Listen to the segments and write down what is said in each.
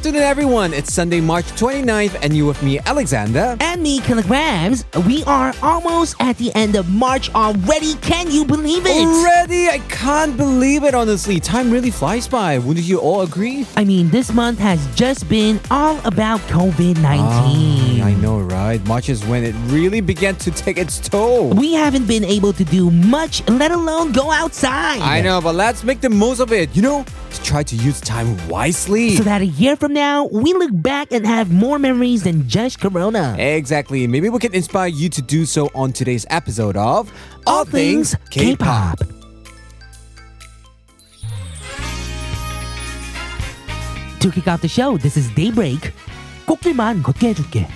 afternoon, everyone. It's Sunday, March 29th, and you with me, Alexander. And me, kilograms. We are almost at the end of March already. Can you believe it? Already? I can't believe it, honestly. Time really flies by. Wouldn't you all agree? I mean, this month has just been all about COVID 19. Ah, I know, right? March is when it really began to take its toll. We haven't been able to do much, let alone go outside. I know, but let's make the most of it. You know, to try to use time wisely. So that a year from now, we look back and have more memories than just Corona. Exactly. Maybe we can inspire you to do so on today's episode of All Things K-Pop. To kick off the show, this is Daybreak. 꽃길만 걷게 해줄게.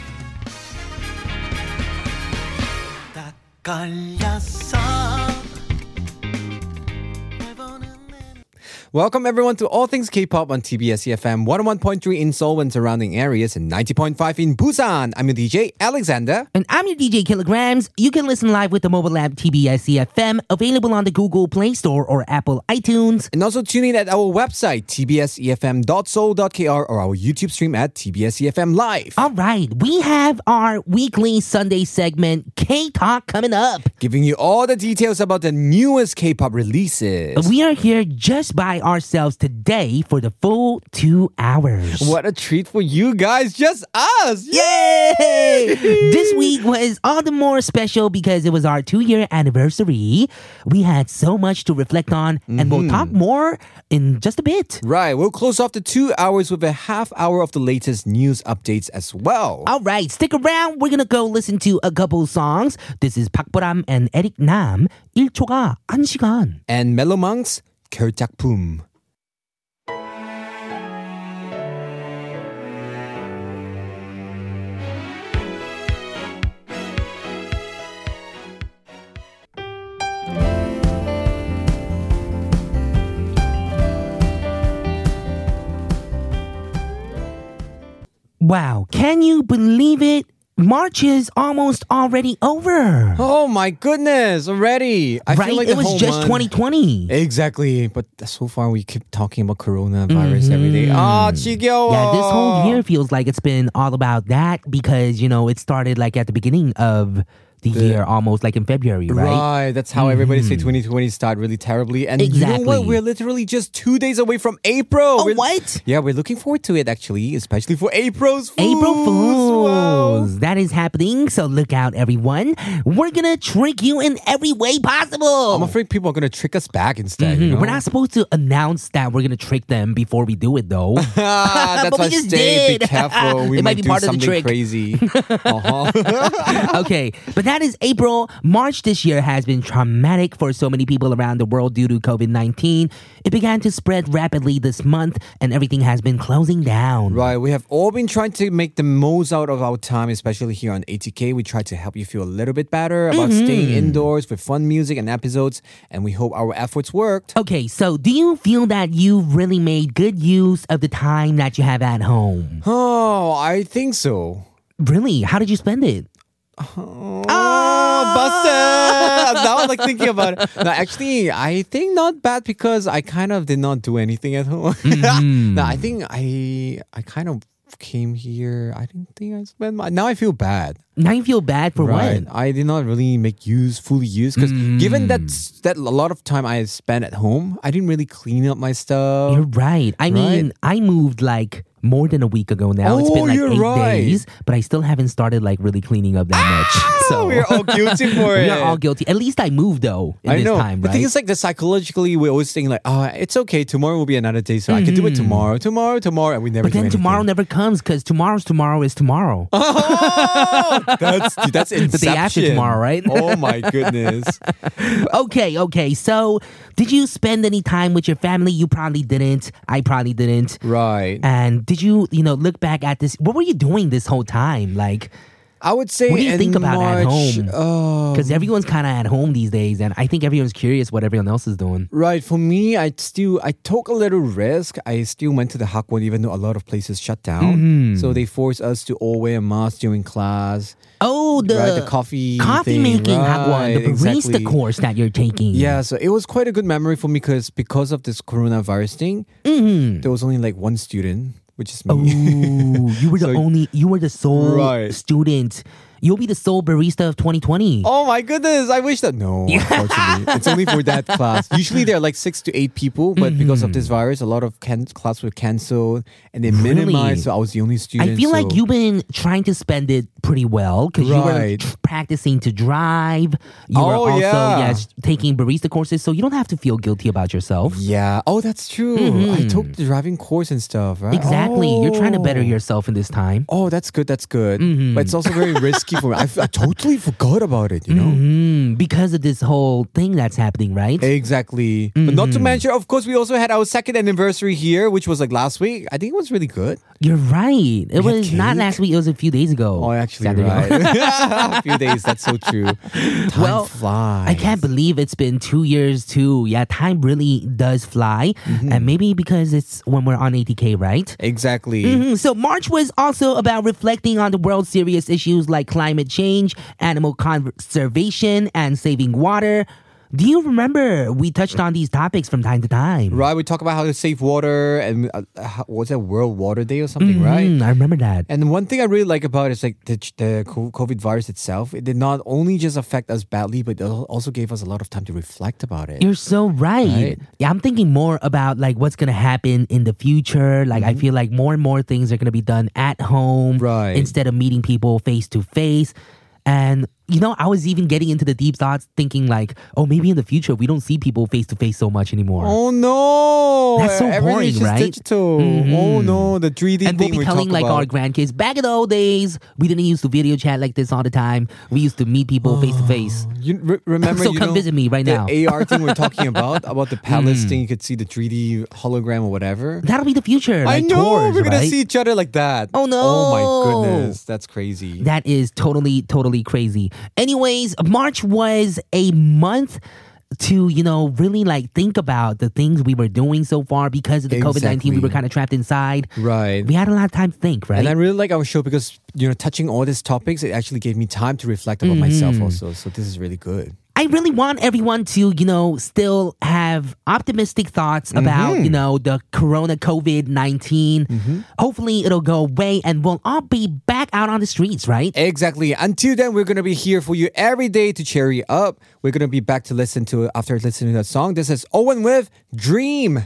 걸렸어 Welcome everyone to All Things K-pop on TBS EFM 101.3 in Seoul and surrounding areas and 90.5 in Busan. I'm your DJ Alexander. And I'm your DJ Kilograms. You can listen live with the mobile app TBS EFM, available on the Google Play Store or Apple iTunes. And also tune in at our website tbsefm.seoul.kr or our YouTube stream at TBS EFM Live. All right, we have our weekly Sunday segment K Talk coming up. Giving you all the details about the newest K-pop releases. We are here just by ourselves today for the full two hours. What a treat for you guys, just us! Yay! this week was all the more special because it was our two year anniversary. We had so much to reflect on, and we'll talk more in just a bit. Right, we'll close off the two hours with a half hour of the latest news updates as well. All right, stick around. We're gonna go listen to a couple songs. This is 박보람 and Eric Nam. 1초가 1시간. And Melomonks, 결작품. Wow, can you believe it? March is almost already over. Oh my goodness, already. I right? feel like it the was whole just month- 2020. Exactly, but so far we keep talking about coronavirus every day. Ah, 지겨워. Mm-hmm. Yeah, this whole year feels like it's been all about that because, you know, it started like at the beginning of the, year, almost like in February, right? Right, that's how everybody say 2020 started really terribly. And you know Exactly. what? We're literally just two days away from April. Oh, We're- what? Yeah, we're looking forward to it actually, especially for April's Fools. April Fools. Wow. That is happening, so look out, everyone. We're gonna trick you in every way possible. I'm afraid people are gonna trick us back instead. you Mhm. know? We're not supposed to announce that we're gonna trick them before we do it, though. Ah, that's But we just stay. Be did. careful. We It might might, be do part of the something trick. crazy. uh-huh. okay, but that is April. March this year has been traumatic for so many people around the world due to COVID 19. It began to spread rapidly this month, and everything has been closing down. Right, we have all been trying to make the most out of our time, especially here on ATK. We try to help you feel a little bit better about staying Mm-hmm. indoors with fun music and episodes, and we hope our efforts worked. Okay, so do you feel that you've really made good use of the time that you have at home? Oh, I think so. Really? How did you spend it? Oh, busted! now I'm like thinking about it. No, actually, I think not bad because I kind of did not do anything at home. Mm-hmm. no, I think I I kind of came here. I didn't think I spent my. Now I feel bad. Now you feel bad for right. what? I did not really make use fully use because given that Mm. that a lot of time I spent at home, I didn't really clean up my stuff. You're right. I mean, I moved like more than a week ago now. it's been like eight right. days, but I still haven't started like really cleaning up that much. So we're all guilty for it. we are all guilty. At least I moved though in I this know. time, the right? thing is, like, the psychologically, we're always think like, oh, it's okay. Tomorrow will be another day, so I can do it tomorrow, tomorrow, tomorrow, and we never. Mm-hmm. but then tomorrow never comes because tomorrow's tomorrow is tomorrow. Oh, that's that's The day after tomorrow, right? Oh my goodness. okay, okay. So, did you spend any time with your family? You probably didn't. I probably didn't. right. And did you, you know, look back at this? What were you doing this whole time? Like, I would say. What do you in think about at home? Because everyone's kind of at home these days, and I think everyone's curious what everyone else is doing. Right, for me, I still I took a little risk. I still went to the Hagwon even though a lot of places shut down. Mm-hmm. So they forced us to all wear masks during class. Oh, the, right, the coffee coffee thing, making right, hagwon, the barista exactly. course that you're taking. Yeah, so it was quite a good memory for me because because of this coronavirus thing, Mm-hmm. there was only like one student. Which is oh, me. Oh, you were the So- only, you were the sole Right. student. You'll be the sole barista of 2020. Oh my goodness! I wish that no. Unfortunately, it's only for that class. Usually there are like six to eight people, but mm-hmm. because of this virus, a lot of can- class were canceled and they Really? minimized. So I was the only student. I feel like you've been trying to spend it pretty well because you were Right. practicing to drive. You were Oh, also yeah. yes taking barista courses, so you don't have to feel guilty about yourself. Yeah. Oh, that's true. I took the driving course and stuff, right? Mm-hmm. Exactly. You're trying to better Oh. yourself in this time. Oh, that's good. That's good. Mm-hmm. But it's also very risky for me. I, f- I totally forgot about it. You know. Mm, because of this whole thing that's happening, right? Exactly. But not to Mm-hmm. mention, of course, we also had our second anniversary here, which was like last week. I think it was really good. You're right. It had was not last week. It was a few days ago. Oh, actually, Saturday. right. a few days. That's so true. Time Well, flies. I can't believe it's been two years too. Yeah, time really does fly, Mm-hmm. and maybe because it's when we're on ATK, right? Exactly. Mhm. So March was also about reflecting on the world's serious issues like climate change, animal conservation, and saving water. Do you remember we touched on these topics from time to time? Right. We talk about how to save water and uh, how, what's that World Water Day or something, right? Mm, I remember that. And one thing I really like about it is like the, the COVID virus itself. It did not only just affect us badly, but it also gave us a lot of time to reflect about it. You're so right. Right. Yeah, I'm thinking more about like what's gonna happen in the future. Like I feel like more and more things are gonna be done at home Mm-hmm. Right. instead of meeting people face to face. And you know, I was even getting into the deep thoughts, thinking like, oh, maybe in the future we don't see people face to face so much anymore. Oh no! That's so Everything's boring, just right? digital. Mhm. Oh no, the 3D and we'll be telling like about. our grandkids back in the old days, we didn't used to video chat like this all the time. We used to meet people face to face. You re- remember? So you come know, visit me right now. Mm. AR thing we're talking about about the palace thing. You could see the 3D hologram or whatever. That'll be the future. I like know tours, we're gonna see each other like that. Oh, no. Oh my goodness, that's crazy. That is totally, totally crazy. Anyways, March was a month to, you know, really like think about the things we were doing so far because of the COVID 19. We were kind of trapped inside. right. We had a lot of time to think, right? And I really like our show because you know, touching all these topics, it actually gave me time to reflect about myself Mm-hmm. also. So this is really good. I really want everyone to, you know, still have optimistic thoughts about, Mm-hmm. you know, the corona COVID 19. Hopefully it'll go away and we'll all be back out on the streets, right? Exactly. Until then, we're gonna be here for you every day to cheer you up. We're gonna be back to listen to after listening to that song. This is Owen with Dream.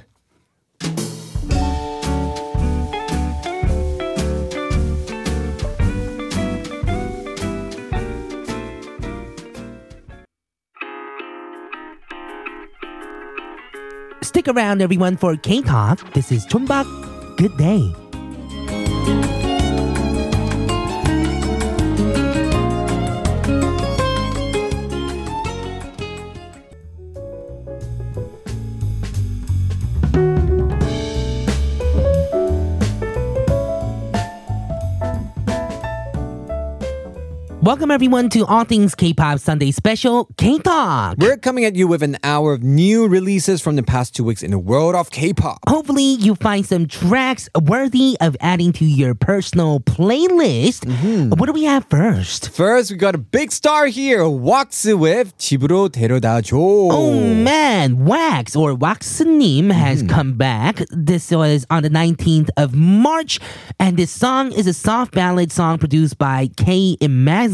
Stick around, everyone, for K Talk. This is Chumbak. Good day. Welcome everyone to All Things K-pop Sunday Special K Talk. We're coming at you with an hour of new releases from the past two weeks in the world of K-pop. Hopefully, you find some tracks worthy of adding to your personal playlist. What do we have first? First, we got a big star here, Wax with 집으로 데려다 줘. Oh man, Wax or Waxnim has come back. This was on the 19th of March, and this song is a soft ballad song produced by K Imagine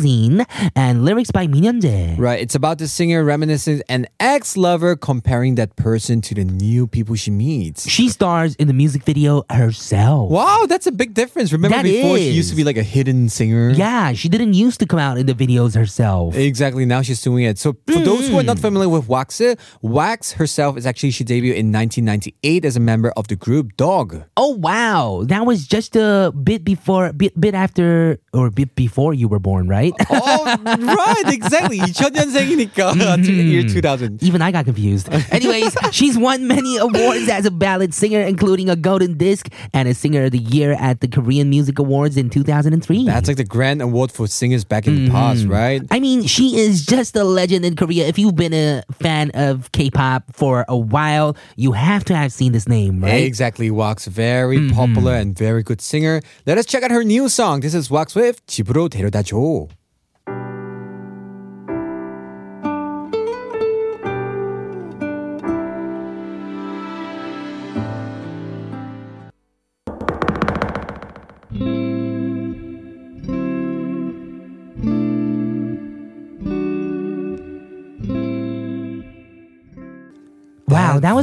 and lyrics by Minyeonjae. Right, it's about the singer reminiscing an ex-lover comparing that person to the new people she meets. She stars in the music video herself. Wow, that's a big difference. Remember That before she used to be like a hidden singer? Yeah, she didn't used to come out in the videos herself. Exactly. Now she's doing it. So for those who are Mm. not familiar with Wax, Wax herself is actually she debuted in 1998 as a member of the group Dog. Oh wow, that was just a bit before, bit bit after, or bit before you were born, right? oh, right, exactly. 2000년생이니까 Mm-hmm. year 2000. Even I got confused. Anyways, she's won many awards as a ballad singer, including a Golden Disc and a Singer of the Year at the Korean Music Awards in 2003. That's like the grand award for singers back in the Mm-hmm. past, right? I mean, she is just a legend in Korea. If you've been a fan of K-pop for a while, you have to have seen this name, right? Mm-hmm. Exactly, Wax. Very popular and very good singer. Let us check out her new song. This is Wax with 집으로 데려다 줘.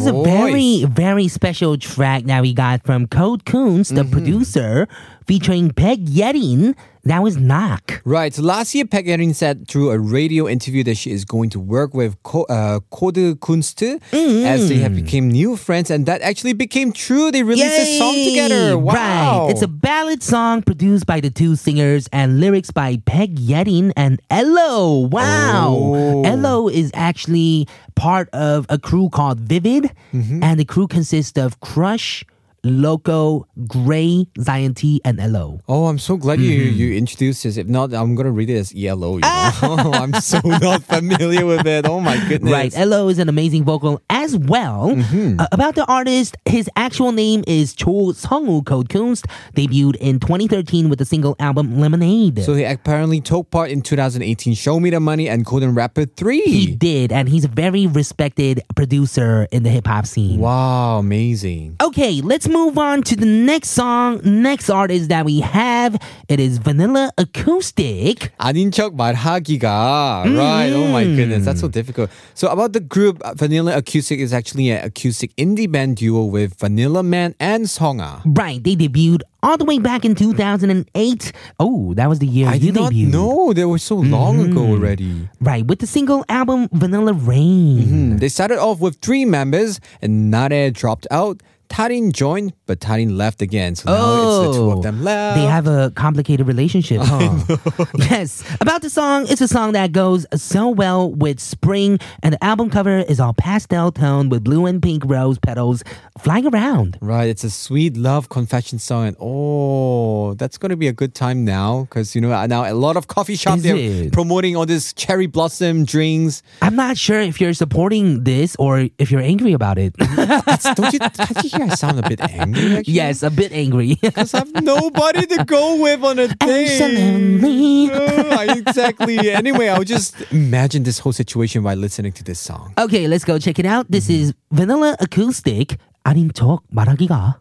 Was a very, very special track that we got from Code Kunst, the Mm-hmm. producer, featuring Baek Yerin. That was Knock. Right. So last year, Baek Yerin said through a radio interview that she is going to work with Ko- uh, Code Kunst as they have become new friends, and that actually became true. They released a song together. Wow. Right. It's a ballad song produced by the two singers and lyrics by Baek Yerin and Elo. Wow. Oh. Elo is actually part of a crew called Vivid, Mm-hmm. and the crew consists of Crush, Loco, Gray, Zion T, and Elo. Oh, I'm so glad you you introduced this. If not, I'm gonna read it as ELO. You know? I'm so not familiar with it. Oh my goodness. Right. Elo is an amazing vocal as well. Mm-hmm. Uh, about the artist, his actual name is Cho Sungwoo Code Kunst, debuted in 2013 with the single album Lemonade. So he apparently took part in 2018 Show Me the Money and Golden Rapper 3. he did, and he's a very respected producer in the hip hop scene. Wow, amazing. Okay, let's move on to the next song, next artist that we have. It is Vanilla Acoustic. 아닌 척 말하기가. Right. Oh my goodness. That's so difficult. So about the group, uh, Vanilla Acoustic is actually an acoustic indie band duo with Vanilla Man and Songa. Right, they debuted all the way back in 2008. Oh, that was the year I you did not debuted. know they were so long ago already. Right, with the single album Vanilla Rain. Hmm, They started off with three members, and Nare dropped out. Tarin joined, but Tarin left again. So now it's the two of oh, them left. Oh. They have a complicated relationship, huh? yes. About the song, it's a song that goes so well with spring, and the album cover is all pastel tone with blue and pink rose petals flying around. Right, it's a sweet love confession song, and oh, that's gonna be a good time now because you know now a lot of coffee shops they're promoting all this cherry blossom drinks. I'm not sure if you're supporting this or if you're angry about it. Don't you? Don't you hear I sound a bit angry? Actually? yes, a bit angry. because I have nobody to go with on a date. so lonely. Uh, exactly. Anyway, I'll just imagine this whole situation while listening to this song. okay, let's go check it out. This is Vanilla Acoustic. 아닌 척 말하기가.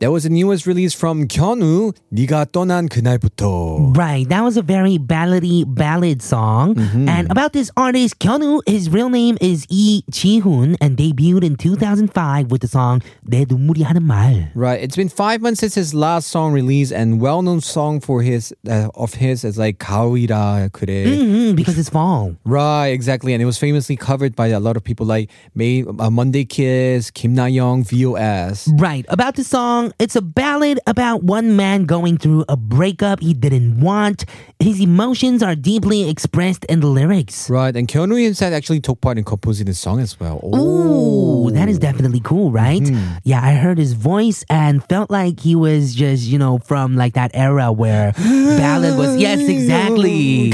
That was the newest release from Kyonu, 네가 떠난 그날부터. Right, that was a very ballady ballad song. Mm-hmm. And about this artist, Kyonu, his real name is Lee Ji-hoon and debuted in 2005 with the song 내 눈물이 하는 말. Right, it's been five months since his last song release, and well-known song for his uh, of his is like 가을이라 그래. Mhm, because it's fall. Right, exactly, and it was famously covered by a lot of people like May, uh, Monday Kiss, Kim Na Young, VOS. Right, about the song, song, it's a ballad about one man going through a breakup he didn't want. His emotions are deeply expressed in the lyrics. Right, and Kyunwoo himself actually took part in composing the song as well. Ooh, Ooh that is definitely cool, right? Mm-hmm. Yeah, I heard his voice and felt like he was just, you know, from like that era where ballad was, yes, exactly.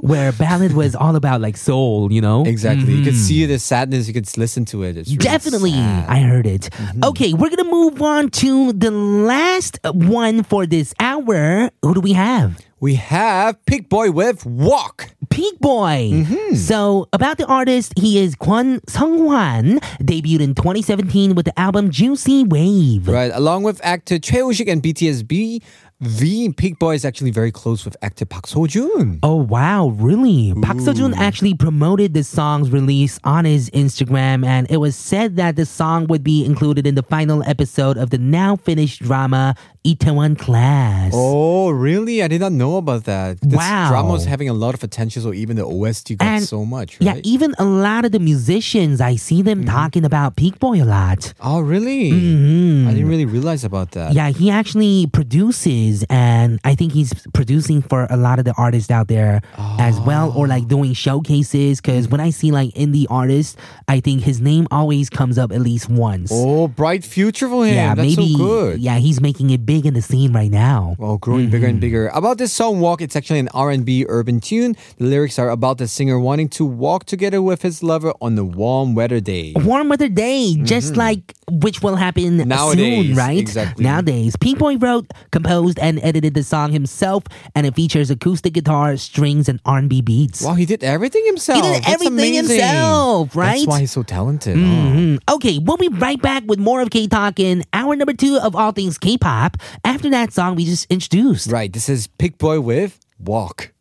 where ballad was all about like soul, you know? Exactly. Mm-hmm. You could mm-hmm. see the sadness, you could listen to it. It's really definitely, sad. I heard it. Mm-hmm. Okay, we're going to move on to the last one for this hour. Who do we have? we have Peak Boy with Walk. Peak Boy. Mm-hmm. So, about the artist, he is Kwon Sung-hwan, debuted in 2017 with the album Juicy Wave. Right, along with actor Choi Woo-sik and BTSB, V Peak Boy is actually very close with actor Park Seo-joon. Oh wow, really? Park Seo-joon actually promoted the song's release on his Instagram and it was said that the song would be included in the final episode of the now finished drama Itaewon Class. Oh, really? I did not know about that. This Wow. drama was having a lot of attention, so even the OST got And- so much, Yeah, even a lot of the musicians, I see them Mm-hmm. talking about Peak Boy a lot. oh, really? Mhm. I didn't really realize about that. Yeah, he actually produces, and I think he's producing for a lot of the artists out there as well, or like doing showcases. Because when I see like indie artists, I think his name always comes up at least once. Oh, bright future for him. yeah, That's maybe. so good. Yeah, he's making it big big in the scene right now. Well, growing bigger Mm-hmm. and bigger. About this song "Walk," it's actually an R&B urban tune. The lyrics are about the singer wanting to walk together with his lover on the warm weather day. A warm weather day, just like which will happen Mm-hmm. Nowadays, soon, right? exactly. Nowadays, Peak Boy wrote, composed, and edited the song himself, and it features acoustic guitar, strings, and R&B beats. Wow, he did everything himself. He did That's everything amazing. himself, right? That's why he's so talented. Oh. Mhm. Okay, we'll be right back with more of K Talk in hour number two of all things K-pop after that song we just introduced. Right. This is Peak Boy with Walk.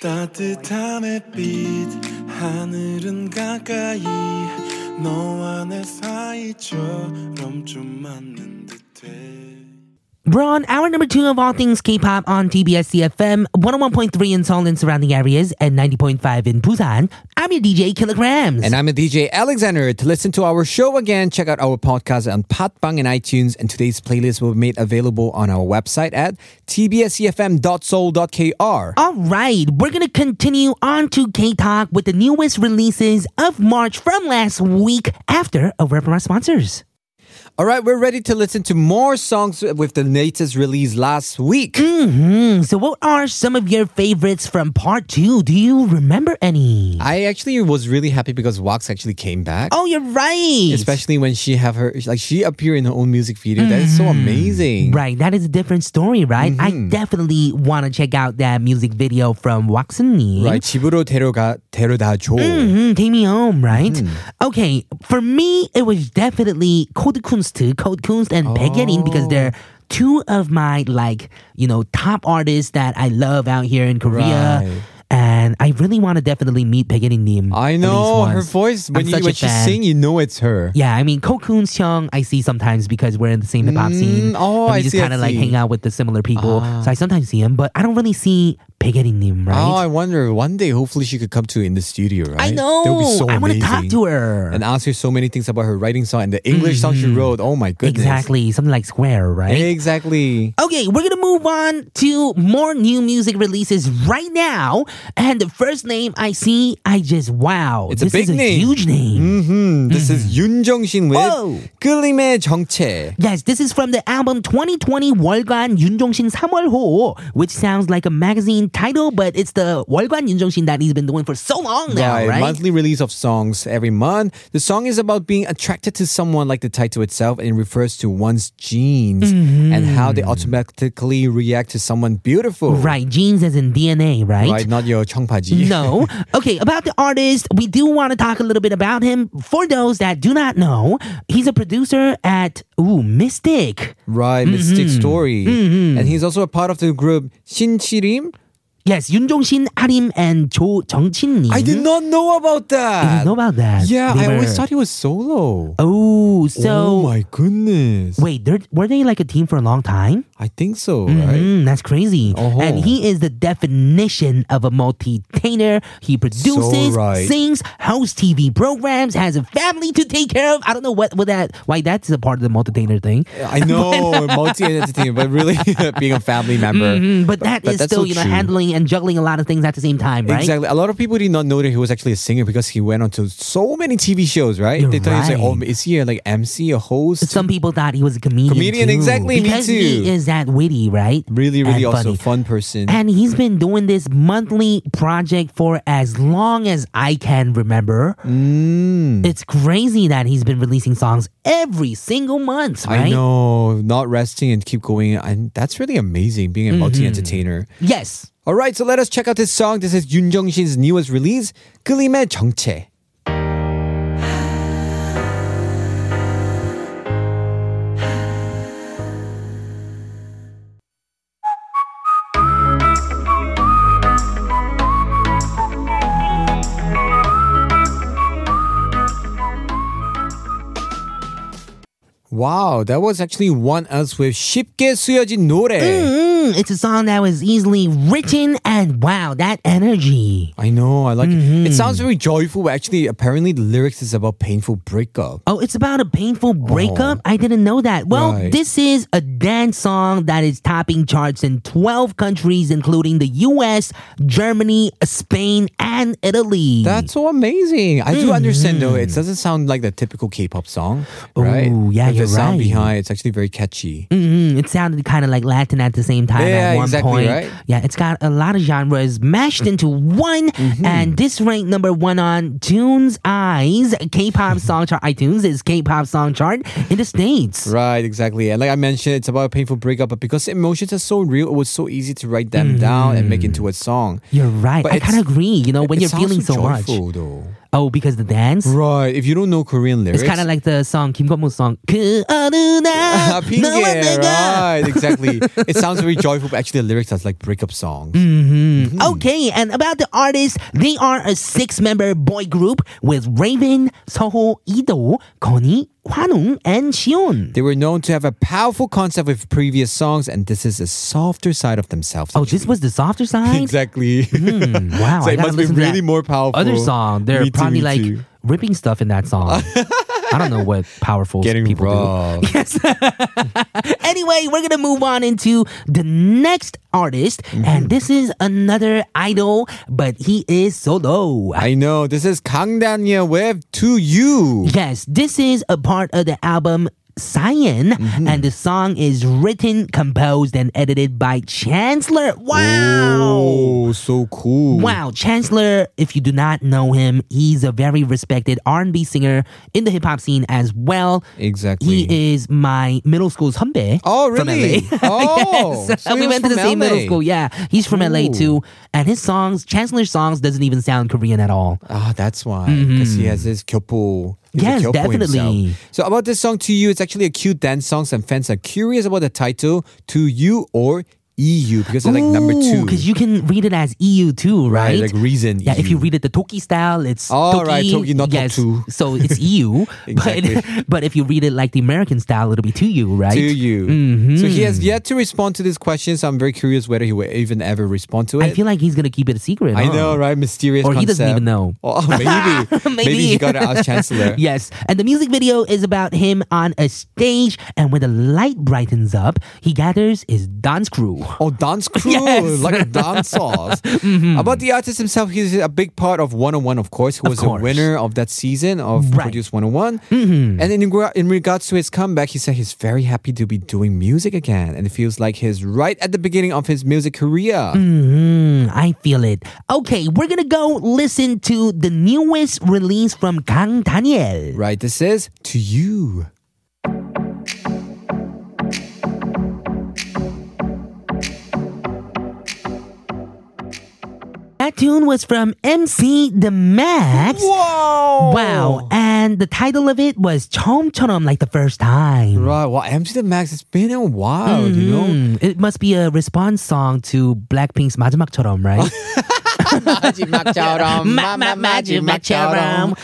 따뜻한 햇빛 하늘은 가까이 너와 내 사이처럼 좀 맞는 듯해 we're on hour number two of all things K-pop on TBS EFM, 101.3 in Seoul and surrounding areas, and 90.5 in Busan. I'm your DJ Kilograms. And I'm a DJ Alexander. To listen to our show again, check out our podcast on Podbbang and iTunes. And today's playlist will be made available on our website at tbsefm.seoul.kr. All right, we're gonna continue on to K Talk with the newest releases of March from last week after a word from our sponsors. All right, we're ready to listen to more songs with the latest release last week. Hmm, so, what are some of your favorites from part two? Do you remember any? I actually was really happy because Wax actually came back. oh, you're right. Especially when she have her like she appeared in her own music video. That is so amazing. Right, that is a different story, right? I definitely want to check out that music video from Waxuni. Right, 집으로 데려가 데려다 줘. Mm-hmm, take me home, right? Mm-hmm. Okay, for me, it was definitely Code Kunst, Code Kunst, and Baek Yerin because Oh. they're two of my like you know top artists that I love out here in Korea. Right. And I really want to definitely meet Baek Yerin Nim. I know her voice when I'm you when she sing, you know it's her. Yeah, I mean, Kokun Seong, I see sometimes because we're in the same hip hop scene. oh, and we I just kind of like hang out with the similar people. Ah. So I sometimes see him, but I don't really see picketing him, right? Oh, I wonder. One day, hopefully, she could come to in the studio, right? I know. That would be so I want to talk to her and ask her so many things about her writing song and the English mm-hmm. song she mm-hmm. wrote. Oh my goodness! Exactly, something like Square, right? Exactly. Okay, we're gonna move on to more new music releases right now, and the first name I see, I just wow. It's this a big is a name, huge name. Mm-hmm. Mm-hmm. This is mm. Yoon Jong Shin with Whoa. 끌림의 Yes, this is from the album 2020 월간 윤종신 3월호, which sounds like a magazine title, but it's the 월간 윤종신 that he's been doing for so long now, right? Monthly release of songs every month. The song is about being attracted to someone like the title itself and refers to one's genes Mm-hmm. and how they automatically react to someone beautiful. Right, genes as in DNA, right? Right, not your 청바지. No. Okay, about the artist, we do want to talk a little bit about him. For those that do not know, he's a producer at Ooh, Mystic. Right, Mm-hmm. Mystic Story. And he's also a part of the group 신치림. Yes, Yun Jong Shin, Arim, and Cho Jung Chin I did not know about that. I didn't know about that. Yeah, they I were... always thought he was solo. Oh, so. Oh my goodness. Wait, were they like a team for a long time? I think so, mm-hmm, right? That's crazy. Uh-huh. And he is the definition of a multi-tainer. He produces, so right. sings, hosts TV programs, has a family to take care of. I don't know what, what that why that's a part of the multi-tainer thing. I know multi-entertainer, but really being a family member. Mm-hmm, but, that is that but is still so you know true. handling and juggling a lot of things at the same time, right? Exactly. A lot of people did not know that he was actually a singer because he went on to so many TV shows, right? You're they thought he was like, oh, is he a, like MC, a host? Some people thought he was a comedian. Comedian, too, exactly, me Because too. he is that witty, right? really, really And also funny. fun person. And he's been doing this monthly project for as long as I can remember. Mm. It's crazy that he's been releasing songs every single month, right? I know, not resting and keep going. And that's really amazing being a Mm-hmm. multi entertainer. Yes. Alright, so let us check out this song. This is Yoon Jong Shin's newest release, 끌림의 정체. Wow, that was actually ONEUS with 쉽게 쓰여진 노래. Mm-hmm. Mm, it's a song that was easily written, and wow, that energy. I know. I like it. Mm-hmm. It sounds very joyful, but actually, apparently, the lyrics is about painful breakup. Oh, it's about a painful breakup? I didn't know that. Well, Oh. Right. this is a dance song that is topping charts in 12 countries, including the US, Germany, Spain, and Italy. That's so amazing. I do understand though. Mm-hmm. It doesn't sound like the typical K-pop song, right? Ooh, yeah, But you're the sound right. behind it's actually very catchy. Mhm, It sounded kind of like Latin at the same time Yeah, at one exactly, point. right? Yeah, it's got a lot of genres mashed into one, Mm-hmm. and this ranked number one on Tunes Eyes K-pop song chart. iTunes is K-pop song chart in the states. Right, exactly. And like I mentioned, it's about a painful breakup, but because emotions are so real, it was so easy to write them down and make into a song. You're right. But I kind of agree. You know, when you're feeling so much. joyful, though. Oh, because the dance? Right. If you don't know Korean lyrics, it's kind of like the song Kim Kwon song. 그 Right. Exactly. it sounds very joyful, but actually the lyrics are like breakup songs. Mhm. Mhm. Okay, and about the artists, they are a six-member boy group with Ravn, Seoho, Ido, Connie, Hwanwoong, and Xion. They were known to have a powerful concept with previous songs, and this is a softer side of themselves. Oh, this was the softer side. exactly. Hmm, wow, so I it must be really more powerful. Other song, they're Me probably me like too. Ripping stuff in that song. I don't know what powerful Getting people do. Yes. anyway, we're gonna move on into the next artist, Mm-hmm. and this is another idol, but he is solo. I know. This is Kang Daniel with To You. Yes, this is a part of the album Cyan, Mm-hmm. and the song is written, composed, and edited by Chancellor. Wow! Oh, so cool. Wow, Chancellor, if you do not know him, he's a very respected R&B singer in the hip hop scene as well. Exactly. He is my middle school's humbe. Oh, From really? LA. Oh, Yes. so we went to the from same middle school. Yeah, he's from LA too, and his songs, Chancellor's songs, doesn't even sound Korean at all. Ah, that's why. Because he has his kyopo. Yes, definitely. So about this song, To You, it's actually a cute dance song. Some fans are curious about the title, To You or EU, because they're like number two. because you can read it as EU too, right? Right, like reason Yeah, if you read it the Toki style, it's Oh, Toki, right, Toki, not yes, Toku. So it's EU. Exactly. But but if you read it like the American style, it'll be to you, right? To you. Mm-hmm. So he has yet to respond to this question. So I'm very curious whether he will even ever respond to it. I feel like he's gonna keep it a secret. I huh? know, right? Mysterious Or he doesn't even know. Oh, maybe. Maybe. he got to ask Chancellor. Yes, and the music video is about him on a stage, and when the light brightens up, he gathers his dance crew. Oh, dance crew, Yes. Mm-hmm. like a dance sauce. About the artist himself, he's a big part of 101, of course, who was course. a winner of that season of Right. Mm-hmm. Produce 101. And in, in regards to his comeback, he said he's very happy to be doing music again. And it feels like he's right at the beginning of his music career. Mm, I feel it. Okay, we're gonna go listen to the newest release from Kang Daniel. Right, this is To You. tune was from MC The Max. Whoa! Wow, and the title of it was 처음처럼, like the first time. Right, well, MC The Max, it's been a while, you know? Mm, it must be a response song to Blackpink's 마지막처럼, right? 마지막처럼 마- 마- 마지막처럼.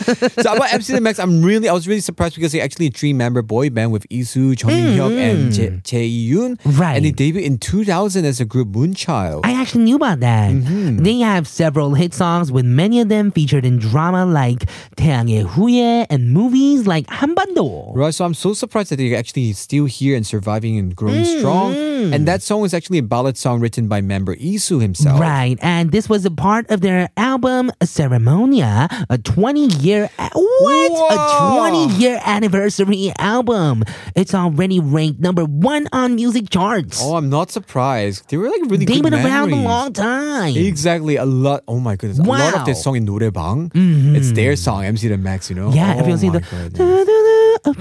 so about MC The Max, I'm really I was really surprised because they actually a three member boy band with Isu, Jung Min Hyuk, and Je- Jae Yoon. Mm. Right. And they debuted in 2000 as a group Moonchild. I actually knew about that. Mm-hmm. They have several hit songs with many of them featured in drama like 태양의 후예 and movies like 한반도. Right, so I'm so surprised that they're actually still here and surviving and growing Mm-hmm. strong. And that song is actually a ballad song written by member Isu himself. Right, and this was a part of their album Ceremonia, a 20 year what? Whoa. A 20 year anniversary album. It's already ranked number 1 on music charts. Oh, I'm not surprised. They were like really They've good been around a memories. long time. Exactly, a lot. Oh my goodness, a lot Wow. of their song in 노래방. It's their song, MC The Max. You know. Yeah, oh everyone's seen my the goodness. of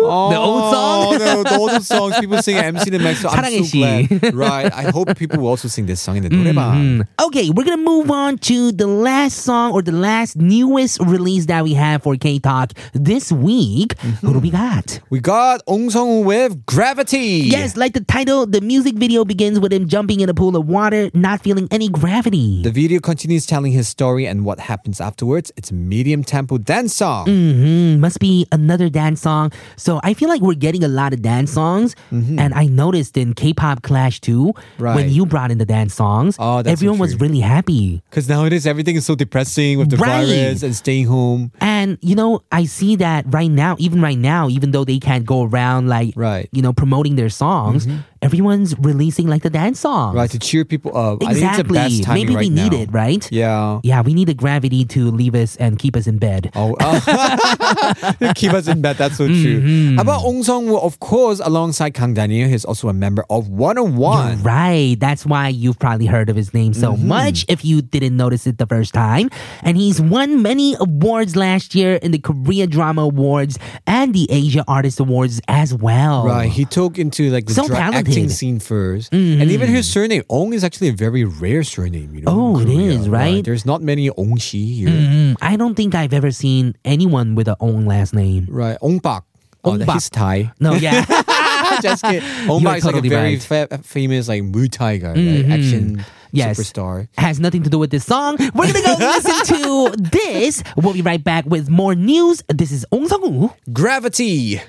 you. the old song. the, the old songs people sing MC The Max. So I'm 사랑의 so 시. glad. Right. I hope people will also sing this song in the 노래방. Okay, we're gonna move on to the last song or the last newest release that we have for K Talk this week. Who do we got? We got Ong Song with Gravity. Yes, like the title, the music video begins with him jumping in a pool of water, not feeling any gravity. The video continues telling his story and what happens afterwards. It's a medium tempo dance song. hmm must be another dance song. So so I feel like we're getting a lot of dance songs. Mm-hmm. And I noticed in K-pop Clash too, when you brought in the dance songs, Oh, that's so everyone was really happy. Because nowadays everything is so depressing with the Right. virus and staying home. And you know, I see that right now, even right now, even though they can't go around like Right. you know, promoting their songs, mm-hmm. Everyone's releasing like the dance songs. Right, to cheer people up. I think it's the Exactly. best Maybe right we need now. it, right? Yeah. Yeah, we need the gravity to leave us and keep us in bed. Oh, oh. keep us in bed. That's so true. Mm-hmm. How about Ong Song Woo? Of course, alongside Kang Daniel, he's also a member of 101. Right. That's why you've probably heard of his name so Mm-hmm. much if you didn't notice it the first time. And he's won many awards last year in the Korea Drama Awards and the Asia Artist Awards as well. Right, he took into like the So dra- talented. Acting scene 1st and even his surname Ong is actually a very rare surname. You know, Oh, it Korea. is, right? There's not many Ong Shi here. Mm, I don't think I've ever seen anyone with a own last name. Right, Ong Bak. Oh, Ong Bak. he's Thai. No, yeah. Just kidding. Ong Bak is like a very right. fa- famous like Muay Thai guy, right? Action Yes. superstar. Has nothing to do with this song. We're gonna go listen to this. We'll be right back with more news. This is Ong Sung-woo. Gravity.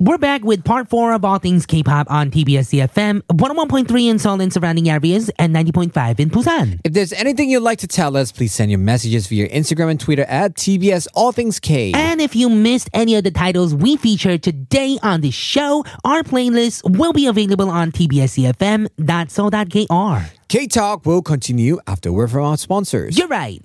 We're back with part four of All Things K-pop on TBS EFM, 101.3 in Seoul and surrounding areas, and 90.5 in Busan. If there's anything you'd like to tell us, please send your messages via Instagram and Twitter at TBS All Things K. And if you missed any of the titles we featured today on the show, our playlist will be available on tbscfm.so.kr. K Talk will continue after we're from our sponsors. You're right.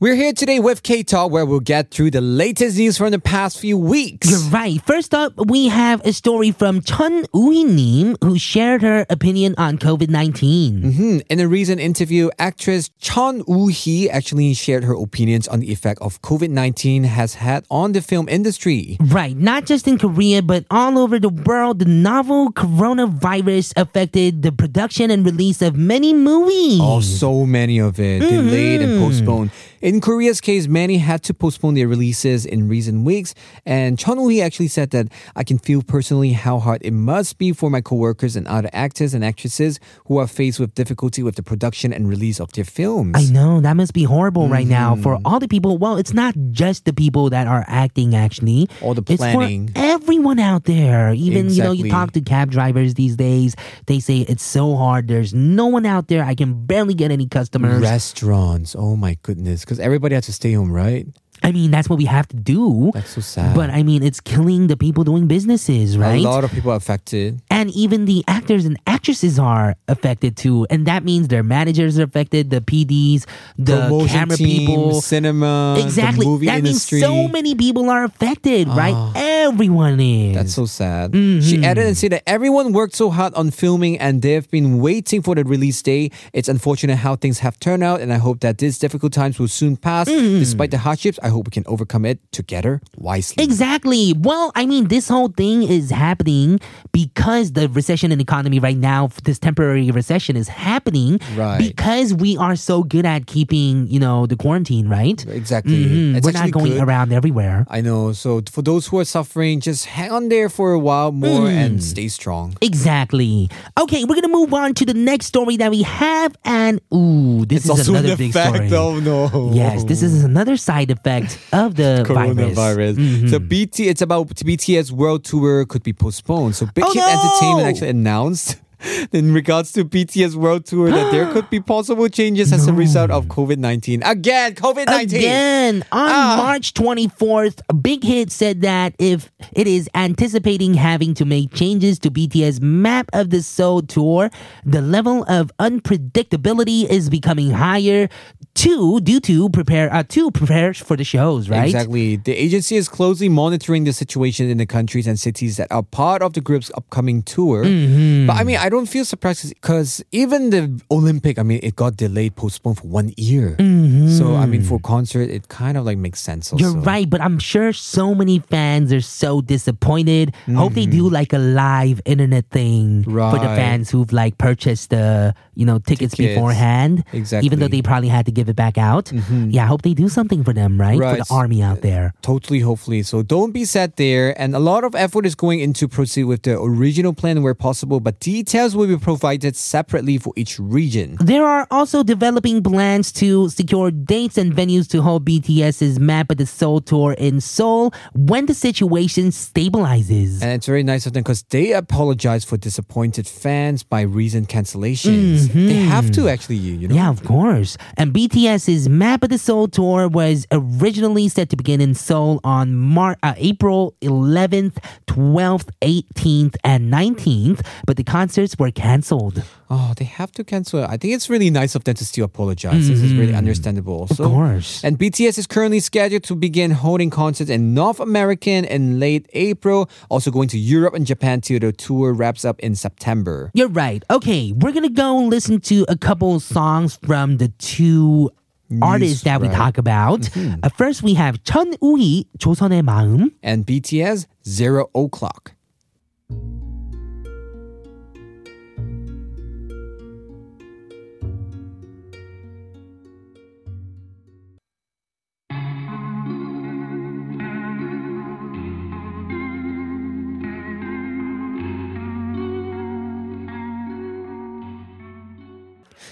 We're here today with K Talk, where we'll get through the latest news from the past few weeks. You're right. First up, we have a story from Chun Ui-nim, who shared her opinion on COVID-19. Hmm, In a recent interview, actress Chun Woo-hee actually shared her opinions on the effect of COVID-19 has had on the film industry. Right, not just in Korea, but all over the world, the novel coronavirus affected the production and release of many movies. Oh, so many of it delayed and postponed. In Korea's case, many had to postpone their releases in recent weeks. And Chun Woo-hee actually said that I can feel personally how hard it must be for my coworkers and other actors and actresses who are faced with difficulty with the production and release of their films. I know that must be horrible right now for Mm-hmm. all the people. Well, it's not just the people that are acting actually. All the planning. It's for everyone out there. Even you know, you talk to cab drivers these days. They say it's so hard. There's no one out there. I can barely get any customers. Restaurants, oh my goodness, because everybody has to stay home, right? I mean, that's what we have to do. That's so sad. But I mean, it's killing the people doing businesses, right? A lot of people are affected. and even the actors and actresses are affected too. And that means their managers are affected, the PDs, the Promotion camera team, people. cinema, Exactly. the movie that industry. Ah. means so many people are affected, right? Everyone is. That's so sad. Mm-hmm. She added and said that everyone worked so hard on filming and they've been waiting for the release day. It's unfortunate how things have turned out, and I hope that these difficult times will soon pass. Mm-hmm. Despite the hardships, I hope we can overcome it together wisely. Exactly. Well, I mean, this whole thing is happening because the recession in the economy right now, this temporary recession is happening Right. because we are so good at keeping, you know, the quarantine, right? Exactly. Mhm. We're not going good. around everywhere. I know. So for those who are suffering, just hang on there for a while more Mm. and stay strong. Exactly. Okay, we're gonna move on to the next story that we have, and ooh, this It's is another an big effect. story. Oh no. Yes, this is another side effect of the coronavirus. virus. Mm-hmm. So BT, it's about BTS world tour could be postponed. So Big Oh, Hit no! Entertainment actually announced. In regards to BTS world tour, that there could be possible changes as a result of COVID 19. Again, COVID 19. Again, on Ah. March 24th, Big Hit said that if it is anticipating having to make changes to BTS map of the Soul tour, the level of unpredictability is becoming higher to due to prepare uh, to prepare for the shows, right? Exactly. The agency is closely monitoring the situation in the countries and cities that are part of the group's upcoming tour. Mm-hmm. But I mean, I don't feel surprised because even the Olympic, I mean, it got delayed, postponed for one year. So I mean, for concert, it kind of like makes sense. Also. You're right, but I'm sure so many fans are so disappointed. Hope they do like a live internet thing for the Mm-hmm. Fans who've like purchased the you know tickets, Tickets. beforehand. Even though Mm-hmm. they probably had to give it back out. Yeah, I hope they do something for them, right? For the army out there. Totally, hopefully. So don't be sad there. And a lot of effort is going into proceed with the original plan where possible, but details will be provided separately for each region. There are also developing plans to secure dates and venues to hold BTS's Map of the Soul tour in Seoul when the situation stabilizes. And it's very nice of them because they apologize for disappointed fans by recent cancellations. They have to actually, you know. Yeah, of course. And BTS's Map of the Soul tour was originally set to begin in Seoul on Mar- uh, April 11th, 12th, 18th, and 19th, but the concerts were canceled. Oh, they have to cancel it. I think it's really nice of them to still apologize. This is really understandable. Of Also. course. And BTS is currently scheduled to begin holding concerts in North America in late April, also going to Europe and Japan till the tour wraps up in September. You're right. Okay, we're gonna go listen to a couple songs from the two artists that we right. talk about. Uh, first, we have 천우희 조선의 마음. And BTS, Zero O'Clock.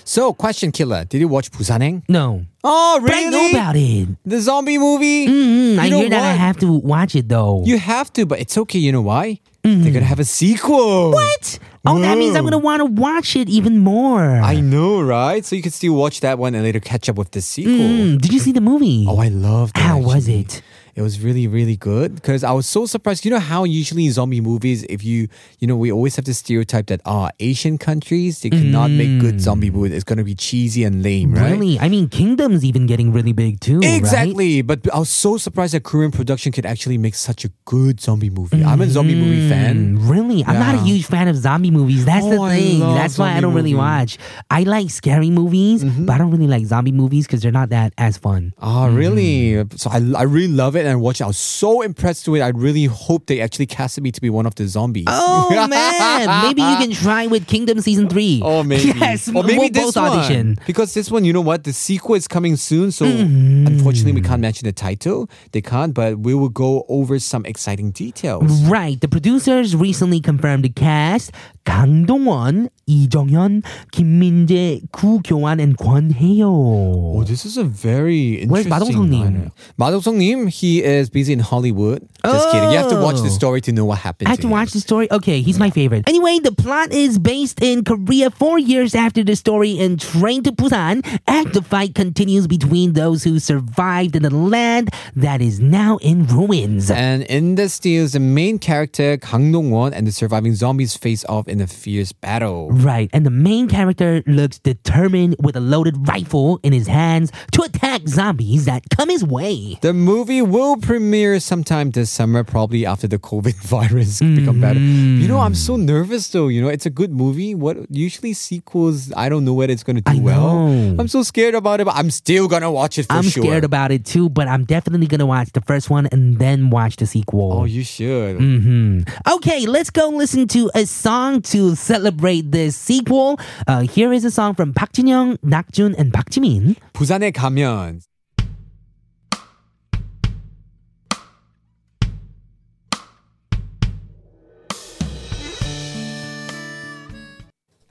So, question killer, did you watch Busanhaeng? No, Oh, but really? I know about it. The zombie movie? Mm, I hear that I have to watch it though. You have to, but it's okay. You know why? They're gonna have a sequel. what? Oh, that means I'm gonna want to watch it even more. I know, right? So you could still watch that one and later catch up with the sequel. Mm, did you see the movie? Oh, I loved it. How was it? It was really, really good because I was so surprised. You know how usually in zombie movies, if you, you know, we always have the stereotype that ah, Asian countries they cannot make good zombie movies. It's gonna be cheesy and lame, right? Really? I mean, Kingdom's even getting really big too. right? Exactly, but I was so surprised that Korean production could actually make such a good zombie movie. I'm a zombie movie fan. Mm, Really? I'm not a huge fan of zombie movies. That's the Oh, I thing. That's why I don't really movie. Mm-hmm. watch. I like scary movies, but I don't really like zombie movies because they're not that as fun. Oh, really? So I, I really love it it and watched it. I was so impressed with it. I really hope they actually casted me to be one of the zombies. Oh man, maybe you can try with Kingdom Season Three. Oh maybe, yes, or maybe we'll this one audition. because this one, you know what, the sequel is coming soon. So mm-hmm. unfortunately, we can't mention the title. They can't, but we will go over some exciting details. Right, the producers recently confirmed the cast: Kang Dong-won, Lee Jung-hyun, Kim Min-jae, Koo Kyo-hwan, and Kwon Hae-hyo. Oh, this is a very interesting. Where's 마동석님? 마동석님, he is busy in Hollywood. Just kidding. You have to watch the Oh. story to know what happened. I have to him. watch the story. Okay, he's my favorite. Anyway, the plot is based in Korea four years after the story in Train to Busan. Active fight continues between those who survived in the land that is now in ruins. And in the steals, the main character Kang Dong-won and the surviving zombies face off in a fierce battle. Right, and the main character looks determined with a loaded rifle in his hands to attack zombies that come his way. The movie will premiere sometime this summer, probably after the COVID virus become better. You know, I'm so nervous though. You know, it's a good movie. What usually sequels, I don't know whether it's gonna do I well. know. I'm so scared about it, but I'm still gonna watch it for I'm sure. scared about it too, but I'm definitely gonna watch the first one and then watch the sequel. Oh, you should. hmm Okay, let's go listen to a song to celebrate this sequel. Uh, here is a song from Park Jin-young, Nakjun, and Park Jimin. 부산에 가면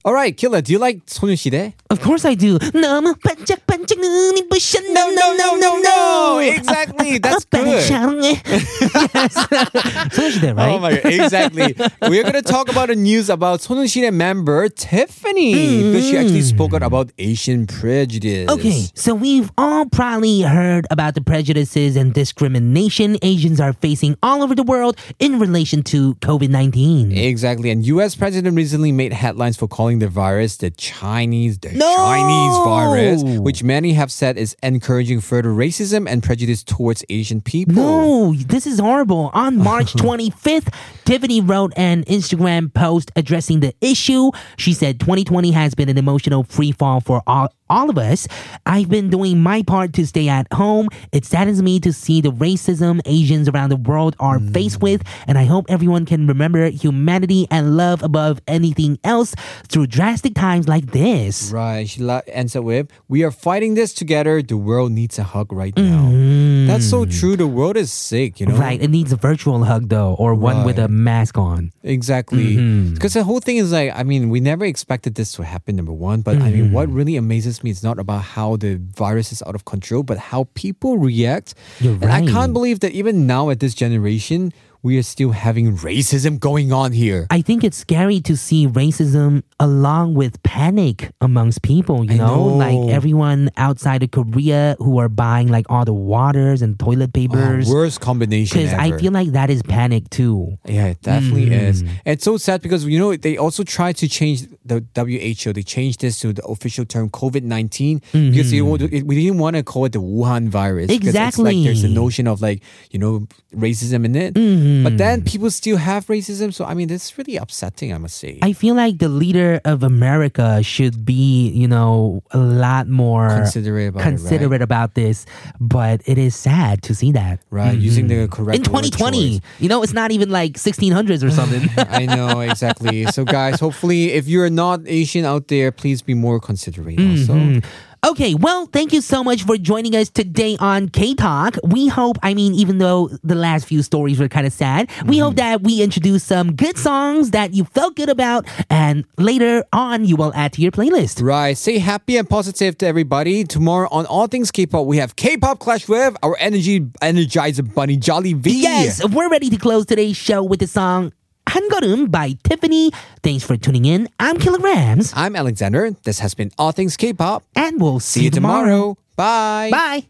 All right, Killer, do you like 소녀시대? Of course I do. 너무 반짝반짝 눈이 부셔. No, no, no, no, no. Exactly, that's 오빠는 good. 사랑해. yes. 소녀시대, right? Oh my god, exactly. We're gonna talk about a news about 소녀시대 member Tiffany because she actually spoke out about Asian prejudice. Okay, so we've all probably heard about the prejudices and discrimination Asians are facing all over the world in relation to COVID 19. Exactly, and U.S. president recently made headlines for calling the virus the Chinese, the No! Chinese virus, which many have said is encouraging further racism and prejudice towards Asian people. No, this is horrible. On March 25th, Tiffany wrote an Instagram post addressing the issue. She said 2020 has been an emotional free fall for all, all of us. I've been doing my part to stay at home. It saddens me to see the racism Asians around the world are faced with, and I hope everyone can remember humanity and love above anything else through drastic times like this. Right. She la- ends up with, "We are fighting this together. The world needs a hug right now." That's so true. The world is sick. You know. Right, it needs a virtual hug though, or one with a mask on. Exactly. Mm-hmm. Because the whole thing is like, I mean, we never expected this to happen, number one. But I mean, what Mm-hmm. really amazes me is not about how the virus is out of control, but how people react. You're And I can't believe that even now at this generation, we are still having racism going on here. I think it's scary to see racism along with panic amongst people, you know? know. Like everyone outside of Korea who are buying like all the waters and toilet Oh, papers. worst combination Because. I feel like that is panic too. Yeah, it definitely Mm. is. And it's so sad because you know they also tried to change the WHO. They changed this to the official term COVID 19 because they, we didn't want to call it the Wuhan virus. because It's like there's a Mm-hmm. Notion of like you know racism in it, Mm-hmm. But then hmm. people still have racism. So I mean, that's really upsetting. I must say. I feel like the leader of America should be, you know, a lot more Considerate about it, right? about this, but it is sad to see that. right, using the mm-hmm. correct In 2020, choice. you know, it's not even like 1600s or something. I know exactly. So guys, hopefully, if you're not Asian out there, please be more considerate. Mm-hmm. Also. Mm-hmm. Okay, well, thank you so much for joining us today on K Talk. We hope, I mean, even though the last few stories were kind of sad, we hope that we introduced some good songs that you felt good about, and later on you will add to your playlist. Right. Stay happy and positive to everybody. Tomorrow on All Things K-pop, we have K-pop Clash with our energy energizer bunny Jolly V. Yes, we're ready to close today's show with the song 한걸음 by Tiffany. Thanks for tuning in. I'm Kilograms, I'm Alexander. This has been All Things K-pop. and we'll See you tomorrow. Bye. Bye.